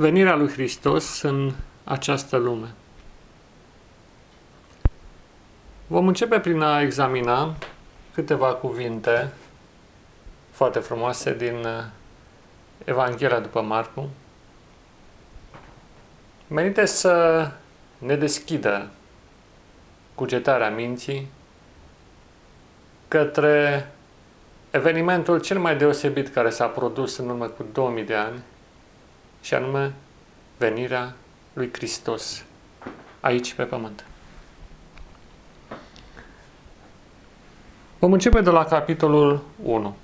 venirea lui Hristos în această lume. Vom începe prin a examina câteva cuvinte foarte frumoase din uh, Evanghelia după Marcu, menite să ne deschidă cugetarea minții către evenimentul cel mai deosebit care s-a produs în urmă cu 2000 de ani, și anume venirea lui Hristos aici pe pământ. Vom începe de la capitolul 1.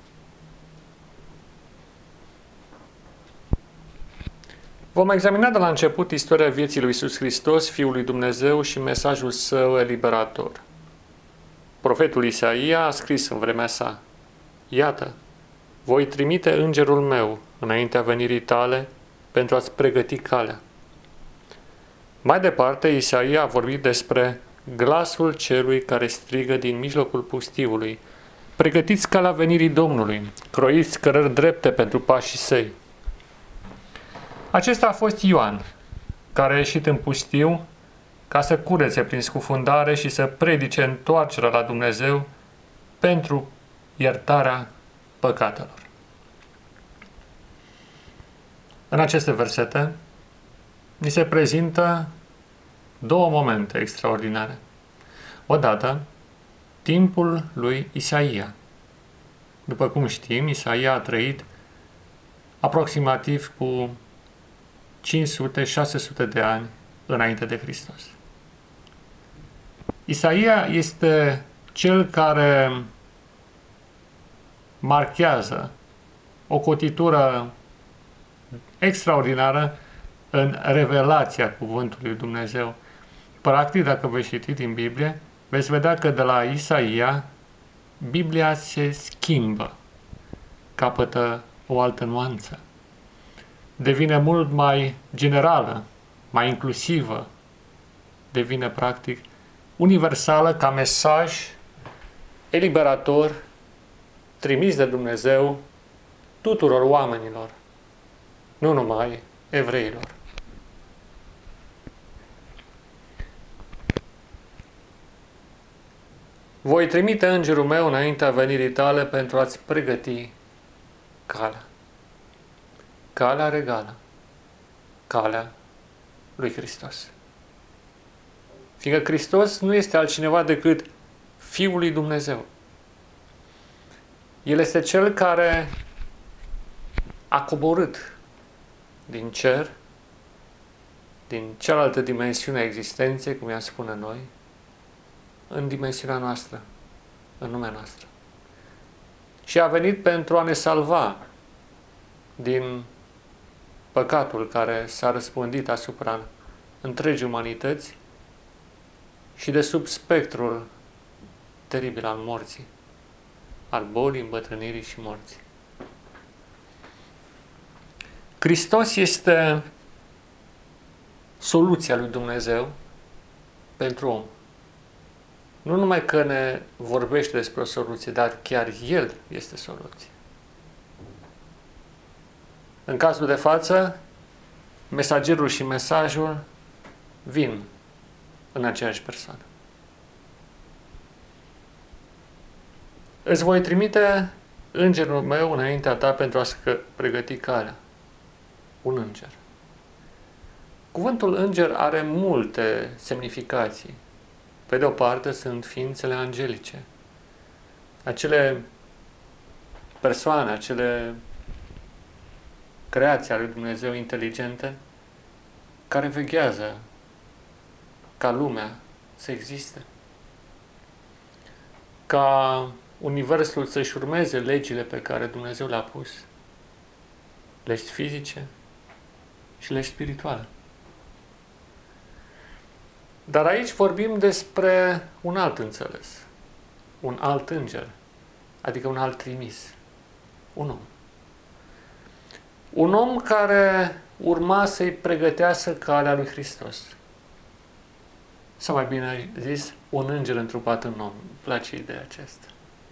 Vom examina de la început istoria vieții lui Iisus Hristos, Fiul lui Dumnezeu și mesajul său eliberator. Profetul Isaia a scris în vremea sa, Iată, voi trimite îngerul meu înaintea venirii tale pentru a-ți pregăti calea. Mai departe, Isaia a vorbit despre glasul celui care strigă din mijlocul pustiului, Pregătiți calea venirii Domnului, croiți cărări drepte pentru pașii săi. Acesta a fost Ioan, care a ieșit în pustiu ca să curețe prin scufundare și să predice întoarcerea la Dumnezeu pentru iertarea păcatelor. În aceste versete ni se prezintă două momente extraordinare. Odată, timpul lui Isaia. După cum știm, Isaia a trăit aproximativ cu 500-600 de ani înainte de Hristos. Isaia este cel care marchează o cotitură extraordinară în revelația cuvântului lui Dumnezeu. Practic, dacă veți citi din Biblie, veți vedea că de la Isaia, Biblia se schimbă, capătă o altă nuanță. Devine mult mai generală, mai inclusivă, devine practic universală ca mesaj eliberator trimis de Dumnezeu tuturor oamenilor, nu numai evreilor. Voi trimite îngerul meu înaintea venirii tale pentru a-ți pregăti calea. Calea regală. Calea lui Hristos. Fiindcă Hristos nu este altcineva decât Fiul lui Dumnezeu. El este Cel care a coborât din cer, din cealaltă dimensiune a existenței, cum i-am spune noi, în dimensiunea noastră, în lumea noastră. Și a venit pentru a ne salva din păcatul care s-a răspândit asupra întregii umanități și de sub spectrul teribil al morții, al bolii, îmbătrânirii și morții. Hristos este soluția lui Dumnezeu pentru om. Nu numai că ne vorbește despre o soluție, dar chiar El este soluție. În cazul de față, mesagerul și mesajul vin în aceeași persoană. Îți voi trimite îngerul meu înaintea ta pentru a pregăti calea. Un înger. Cuvântul înger are multe semnificații. Pe de o parte sunt ființele angelice. Acele persoane, acele creații ale lui Dumnezeu inteligente care veghează ca lumea să existe. Ca Universul să-și urmeze legile pe care Dumnezeu le-a pus. Legți fizice și legi spirituale. Dar aici vorbim despre un alt înțeles, un alt înger, adică un alt trimis, un om. Un om care urma să-i pregătească calea lui Hristos. Sau mai bine zis, un înger întrupat în om. Îmi place ideea aceasta.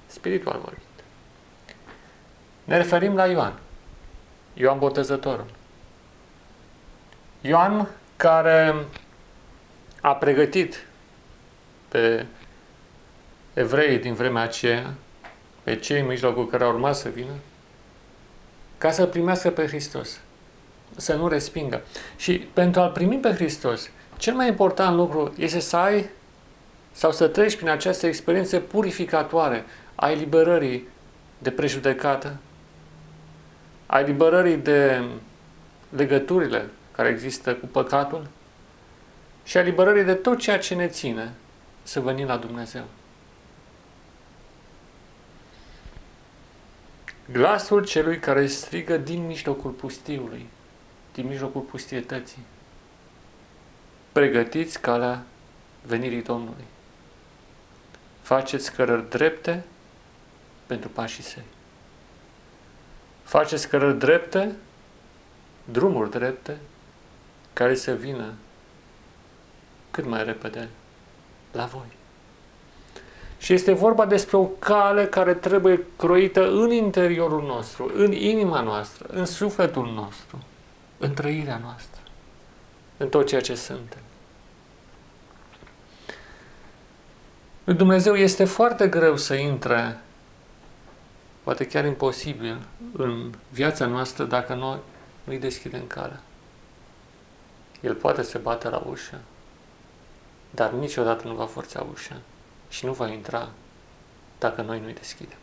Spiritual vorbind. Ne referim la Ioan. Ioan Botezătorul. Ioan, care a pregătit pe evrei din vremea aceea, pe cei în mijlocul care au urmat să vină, ca să primească pe Hristos, să nu respingă. Și pentru a-L primi pe Hristos, cel mai important lucru este să ai sau să treci prin această experiență purificatoare a eliberării de prejudecată, a eliberării de legăturile care există cu păcatul și a eliberării de tot ceea ce ne ține să venim la Dumnezeu. Glasul celui care strigă din mijlocul pustiului, din mijlocul pustietății. Pregătiți calea venirii Domnului. Faceți cărări drepte pentru pașii săi. Faceți cărări drepte, drumuri drepte, care să vină cât mai repede la voi. Și este vorba despre o cale care trebuie croită în interiorul nostru, în inima noastră, în sufletul nostru, în trăirea noastră, în tot ceea ce suntem. Lui Dumnezeu este foarte greu să intre, poate chiar imposibil, în viața noastră dacă noi nu-i deschidem calea. El poate să bate la ușă, dar niciodată nu va forța ușa și nu va intra dacă noi nu-i deschidem.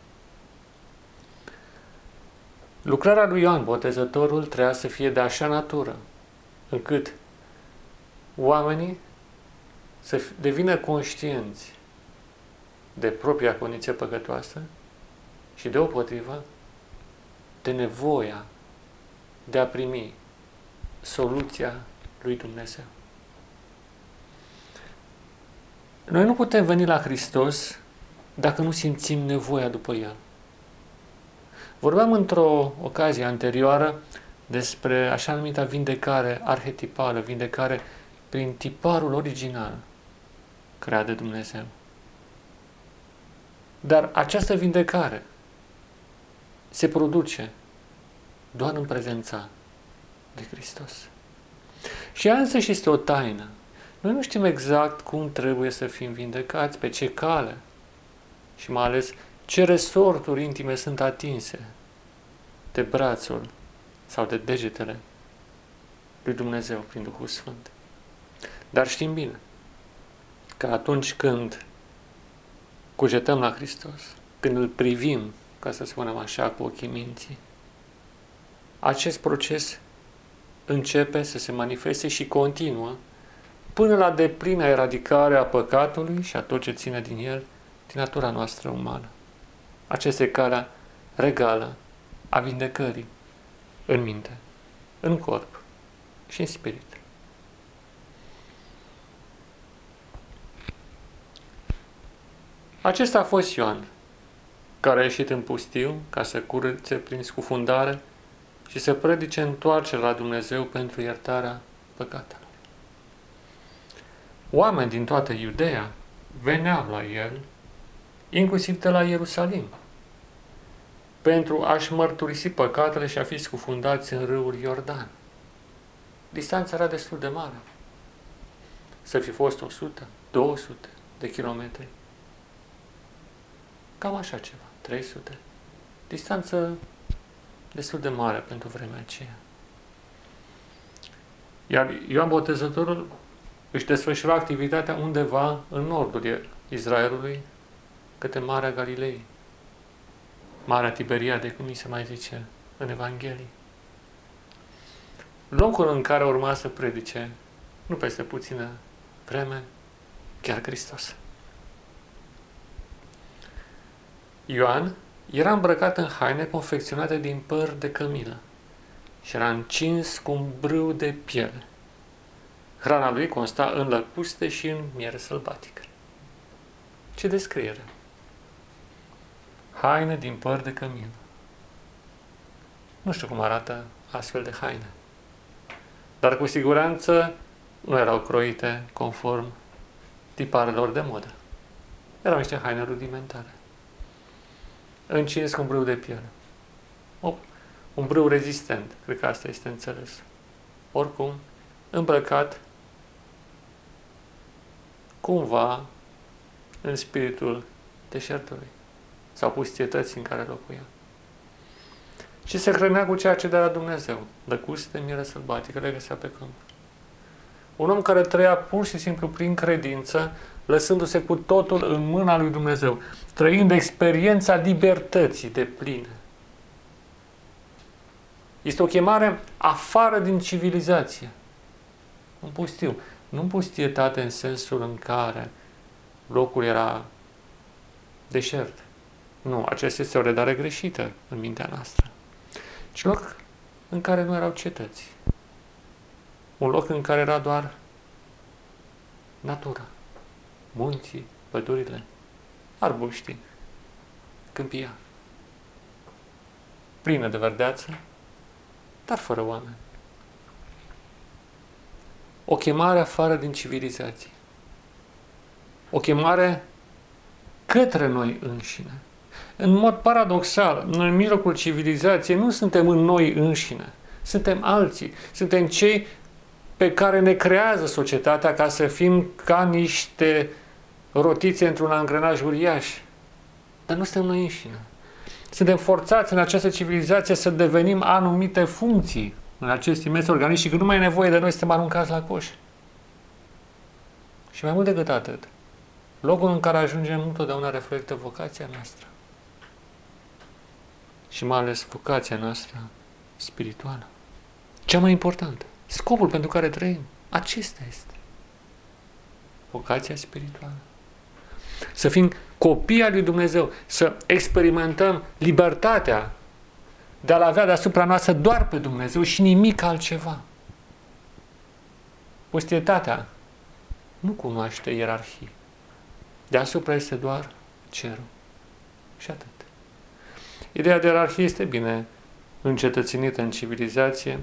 Lucrarea lui Ioan Botezătorul trebuia să fie de așa natură, încât oamenii să devină conștienți de propria condiție păcătoasă și deopotrivă de nevoia de a primi soluția lui Dumnezeu. Noi nu putem veni la Hristos dacă nu simțim nevoia după El. Vorbeam într-o ocazie anterioară despre așa numita vindecare arhetipală, vindecare prin tiparul original creat de Dumnezeu. Dar această vindecare se produce doar în prezența de Hristos. Și ea însă și este o taină. Noi nu știm exact cum trebuie să fim vindecați, pe ce cale și mai ales ce resorturi intime sunt atinse de brațul sau de degetele lui Dumnezeu prin Duhul Sfânt. Dar știm bine că atunci când cugetăm la Hristos, când îl privim, ca să spunem așa, cu ochii minții, acest proces începe să se manifeste și continuă până la deplină eradicare a păcatului și a tot ce ține din el, din natura noastră umană. Acesta e calea regală a vindecării în minte, în corp și în spirit. Acesta a fost Ioan, care a ieșit în pustiu ca să curățe prin scufundare și să predice întoarcerea la Dumnezeu pentru iertarea păcatelor. Oameni din toată Iudeea veneau la el, inclusiv de la Ierusalim, pentru a-și mărturisi păcatele și a fi scufundați în râul Iordan. Distanța era destul de mare. Să fi fost 100, 200 de kilometri. Cam așa ceva, 300. Distanță destul de mare pentru vremea aceea. Iar Ioan Botezătorul își desfășura activitatea undeva în nordul Israelului, către Marea Galilei. Marea Tiberiade, cum mi se mai zice în Evanghelie. Locul în care urma să predice, nu peste puțină vreme, chiar Hristos. Ioan era îmbrăcat în haine confecționate din păr de cămilă și era încins cu un brâu de piele. Hrana lui consta în lăcuste și în miere sălbatică. Ce descriere! Haine din păr de cămilă. Nu știu cum arată astfel de haine. Dar cu siguranță nu erau croite conform tiparelor de modă. Erau niște haine rudimentare încins cu un brâu de piele. O, un brâu rezistent, cred că asta este înțeles. Oricum, îmbrăcat cumva în spiritul deșertului sau pustietății în care locuia. Și se hrănea cu ceea ce de la Dumnezeu, lăcuste, mire sălbatică, le găsea pe câmp. Un om care trăia pur și simplu prin credință, lăsându-se cu totul în mâna lui Dumnezeu, trăind experiența libertății de plină. Este o chemare afară din civilizație. În pustiu. Nu în pustietate în sensul în care locul era deșert. Nu, acesta este o redare greșită în mintea noastră. Ci loc în care nu erau cetăți. Un loc în care era doar natura, munții, pădurile, arbuștii, câmpia. Plină de verdeață, dar fără oameni. O chemare afară din civilizație. O chemare către noi înșine. În mod paradoxal, noi în mijlocul civilizației nu suntem în noi înșine. Suntem alții. Suntem cei pe care ne creează societatea ca să fim ca niște rotițe într-un angrenaj uriaș. Dar nu suntem noi înșine. Suntem forțați în această civilizație să devenim anumite funcții în acest imens organism și că nu mai e nevoie de noi suntem aruncați la coș. Și mai mult decât atât, locul în care ajungem nu totdeauna reflectă vocația noastră. Și mai ales vocația noastră spirituală. Cea mai importantă. Scopul pentru care trăim. Acesta este. Vocația spirituală. Să fim copii al lui Dumnezeu, să experimentăm libertatea de a-L avea deasupra noastră doar pe Dumnezeu și nimic altceva. Pustietatea nu cunoaște ierarhie. Deasupra este doar cerul. Și atât. Ideea de ierarhie este bine încetățenită în civilizație,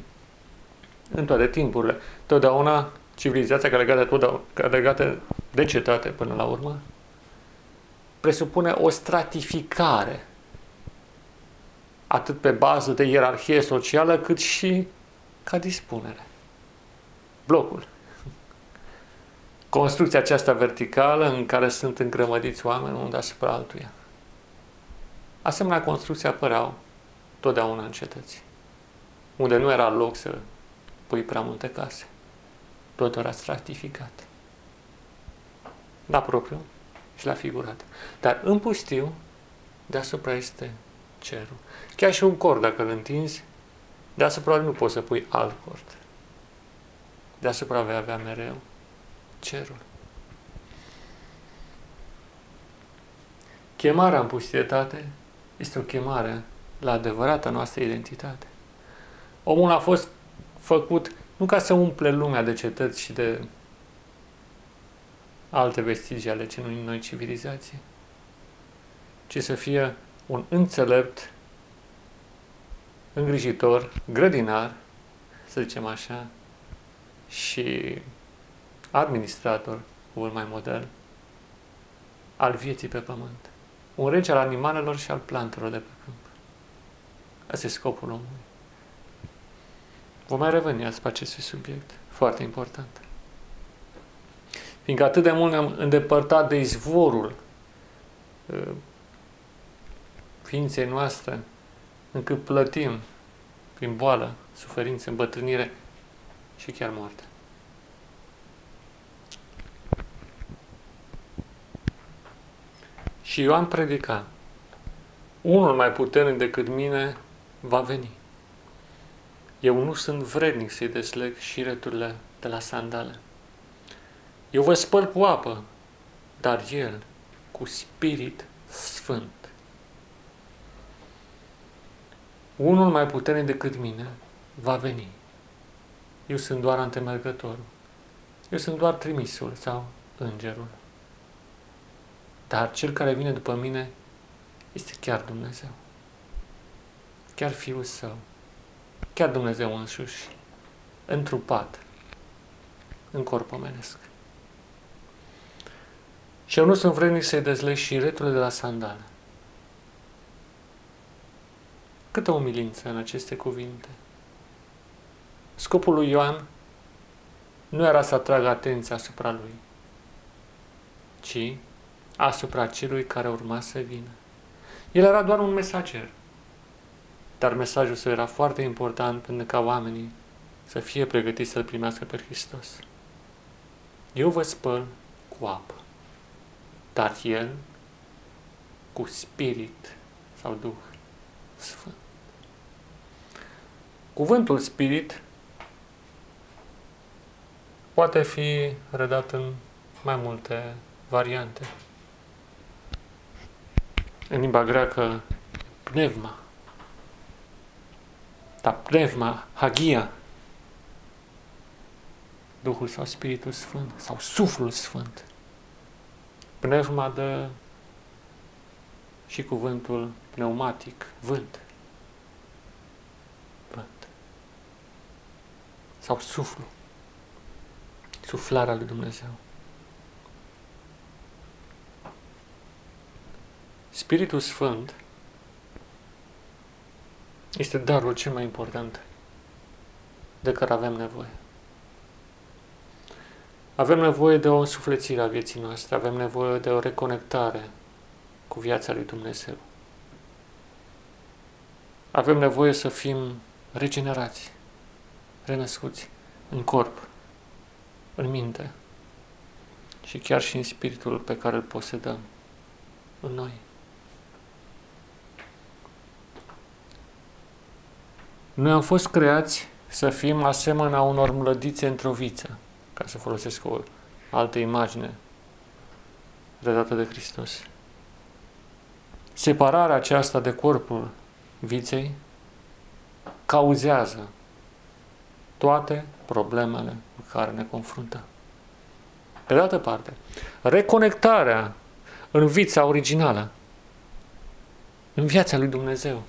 în toate timpurile. Totdeauna civilizația care legată, care legată de cetate până la urmă presupune o stratificare atât pe bază de ierarhie socială, cât și ca dispunere. Blocul. Construcția aceasta verticală în care sunt îngrămădiți oameni unul deasupra altuia. Asemenea construcții apăreau totdeauna în cetăți, unde nu era loc să pui prea multe case. Tot era stratificat. La propriu și la figurat. Dar în pustiu, deasupra este cerul. Chiar și un cord, dacă îl întinzi, deasupra nu poți să pui alt cord. Deasupra vei avea mereu cerul. Chemarea în pustietate este o chemare la adevărata noastră identitate. Omul a fost făcut nu ca să umple lumea de cetăți și de alte vestigii ale cenui noi civilizații, ci să fie un înțelept, îngrijitor, grădinar, să zicem așa, și administrator, cuvânt mai modern, al vieții pe pământ. Un rege al animalelor și al plantelor de pe câmp. Asta e scopul omului. Vom mai reveni asupra acestui subiect, foarte important. Fiindcă atât de mult ne-am îndepărtat de izvorul uh, ființei noastre, încât plătim prin boală, suferință, îmbătrânire și chiar moarte. Și Ioan predica, unul mai puternic decât mine va veni. Eu nu sunt vrednic să-i desleg șireturile de la sandale. Eu vă spăl cu apă, dar El cu spirit sfânt. Unul mai puternic decât mine va veni. Eu sunt doar antemergătorul. Eu sunt doar trimisul sau îngerul. Dar cel care vine după mine este chiar Dumnezeu. Chiar Fiul Său. Chiar Dumnezeu însuși. Întrupat. În corp omenesc. Și eu nu sunt vrednic să-i dezleg și returile de la sandale. Câtă umilință în aceste cuvinte. Scopul lui Ioan nu era să atragă atenția asupra lui, ci asupra celui care urma să vină. El era doar un mesager, dar mesajul său era foarte important pentru ca oamenii să fie pregătiți să-L primească pe Hristos. Eu vă spăl cu apă, dar El cu spirit sau Duh Sfânt. Cuvântul spirit poate fi redat în mai multe variante. În limba greacă, pneuma. Dar pneuma, hagia, Duhul sau Spiritul Sfânt sau Suflul Sfânt. Pneuma de și cuvântul pneumatic, vânt. Vânt. Sau suflu. Suflarea lui Dumnezeu. Spiritul Sfânt este darul cel mai important de care avem nevoie. Avem nevoie de o însuflețire a vieții noastre, avem nevoie de o reconectare cu viața lui Dumnezeu. Avem nevoie să fim regenerați, renăscuți în corp, în minte și chiar și în spiritul pe care îl posedăm în noi. Noi am fost creați să fim asemenea unor mlădițe într-o viță, ca să folosesc o altă imagine redată de Hristos. Separarea aceasta de corpul viței cauzează toate problemele cu care ne confruntăm. Pe de altă parte, reconectarea în vița originală, în viața lui Dumnezeu,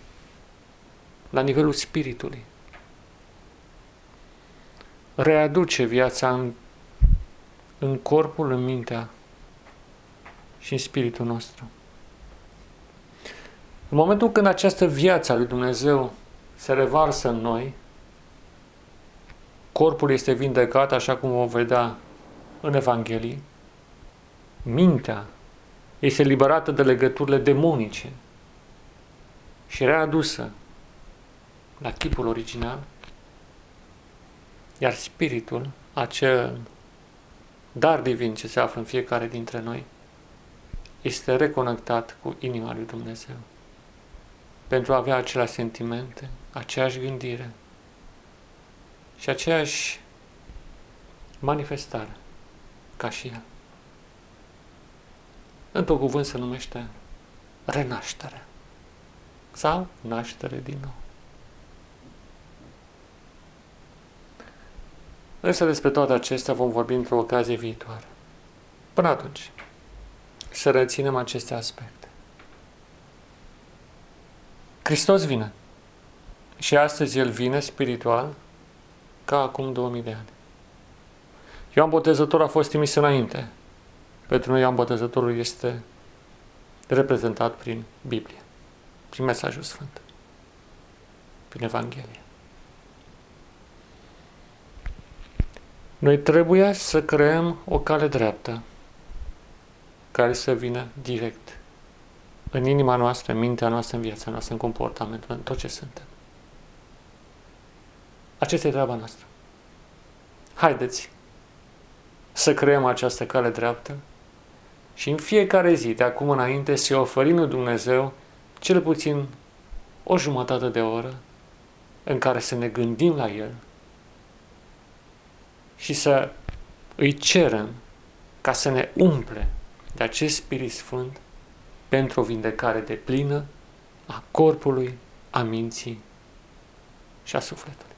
la nivelul spiritului, readuce viața în, în corpul, în mintea și în spiritul nostru. În momentul când această viață a lui Dumnezeu se revarsă în noi, corpul este vindecat, așa cum vom vedea în Evanghelie, mintea este liberată de legăturile demonice și readusă la chipul original, iar spiritul, acel dar divin ce se află în fiecare dintre noi, este reconectat cu inima lui Dumnezeu pentru a avea aceleași sentimente, aceeași gândire și aceeași manifestare ca și el. Într-un cuvânt se numește renaștere sau naștere din nou. Însă despre toate acestea vom vorbi într-o ocazie viitoare. Până atunci, să reținem aceste aspecte. Hristos vine. Și astăzi El vine spiritual ca acum 2000 de ani. Ioan Botezător a fost trimis înainte. Pentru noi Ioan Botezătorul este reprezentat prin Biblie, prin mesajul Sfânt, prin Evanghelie. Noi trebuie să creăm o cale dreaptă care să vină direct în inima noastră, în mintea noastră, în viața noastră, în comportamentul, în tot ce suntem. Aceasta e treaba noastră. Haideți să creăm această cale dreaptă și în fiecare zi, de acum înainte, să oferim lui Dumnezeu cel puțin o jumătate de oră în care să ne gândim la El și să îi cerem ca să ne umple de acest Spirit Sfânt pentru o vindecare de plină a corpului, a minții și a sufletului.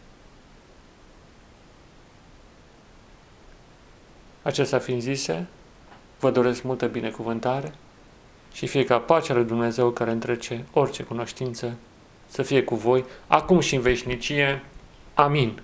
Acestea fiind zise, vă doresc multă binecuvântare și fie ca pacea lui Dumnezeu care întrece orice cunoștință să fie cu voi, acum și în veșnicie. Amin.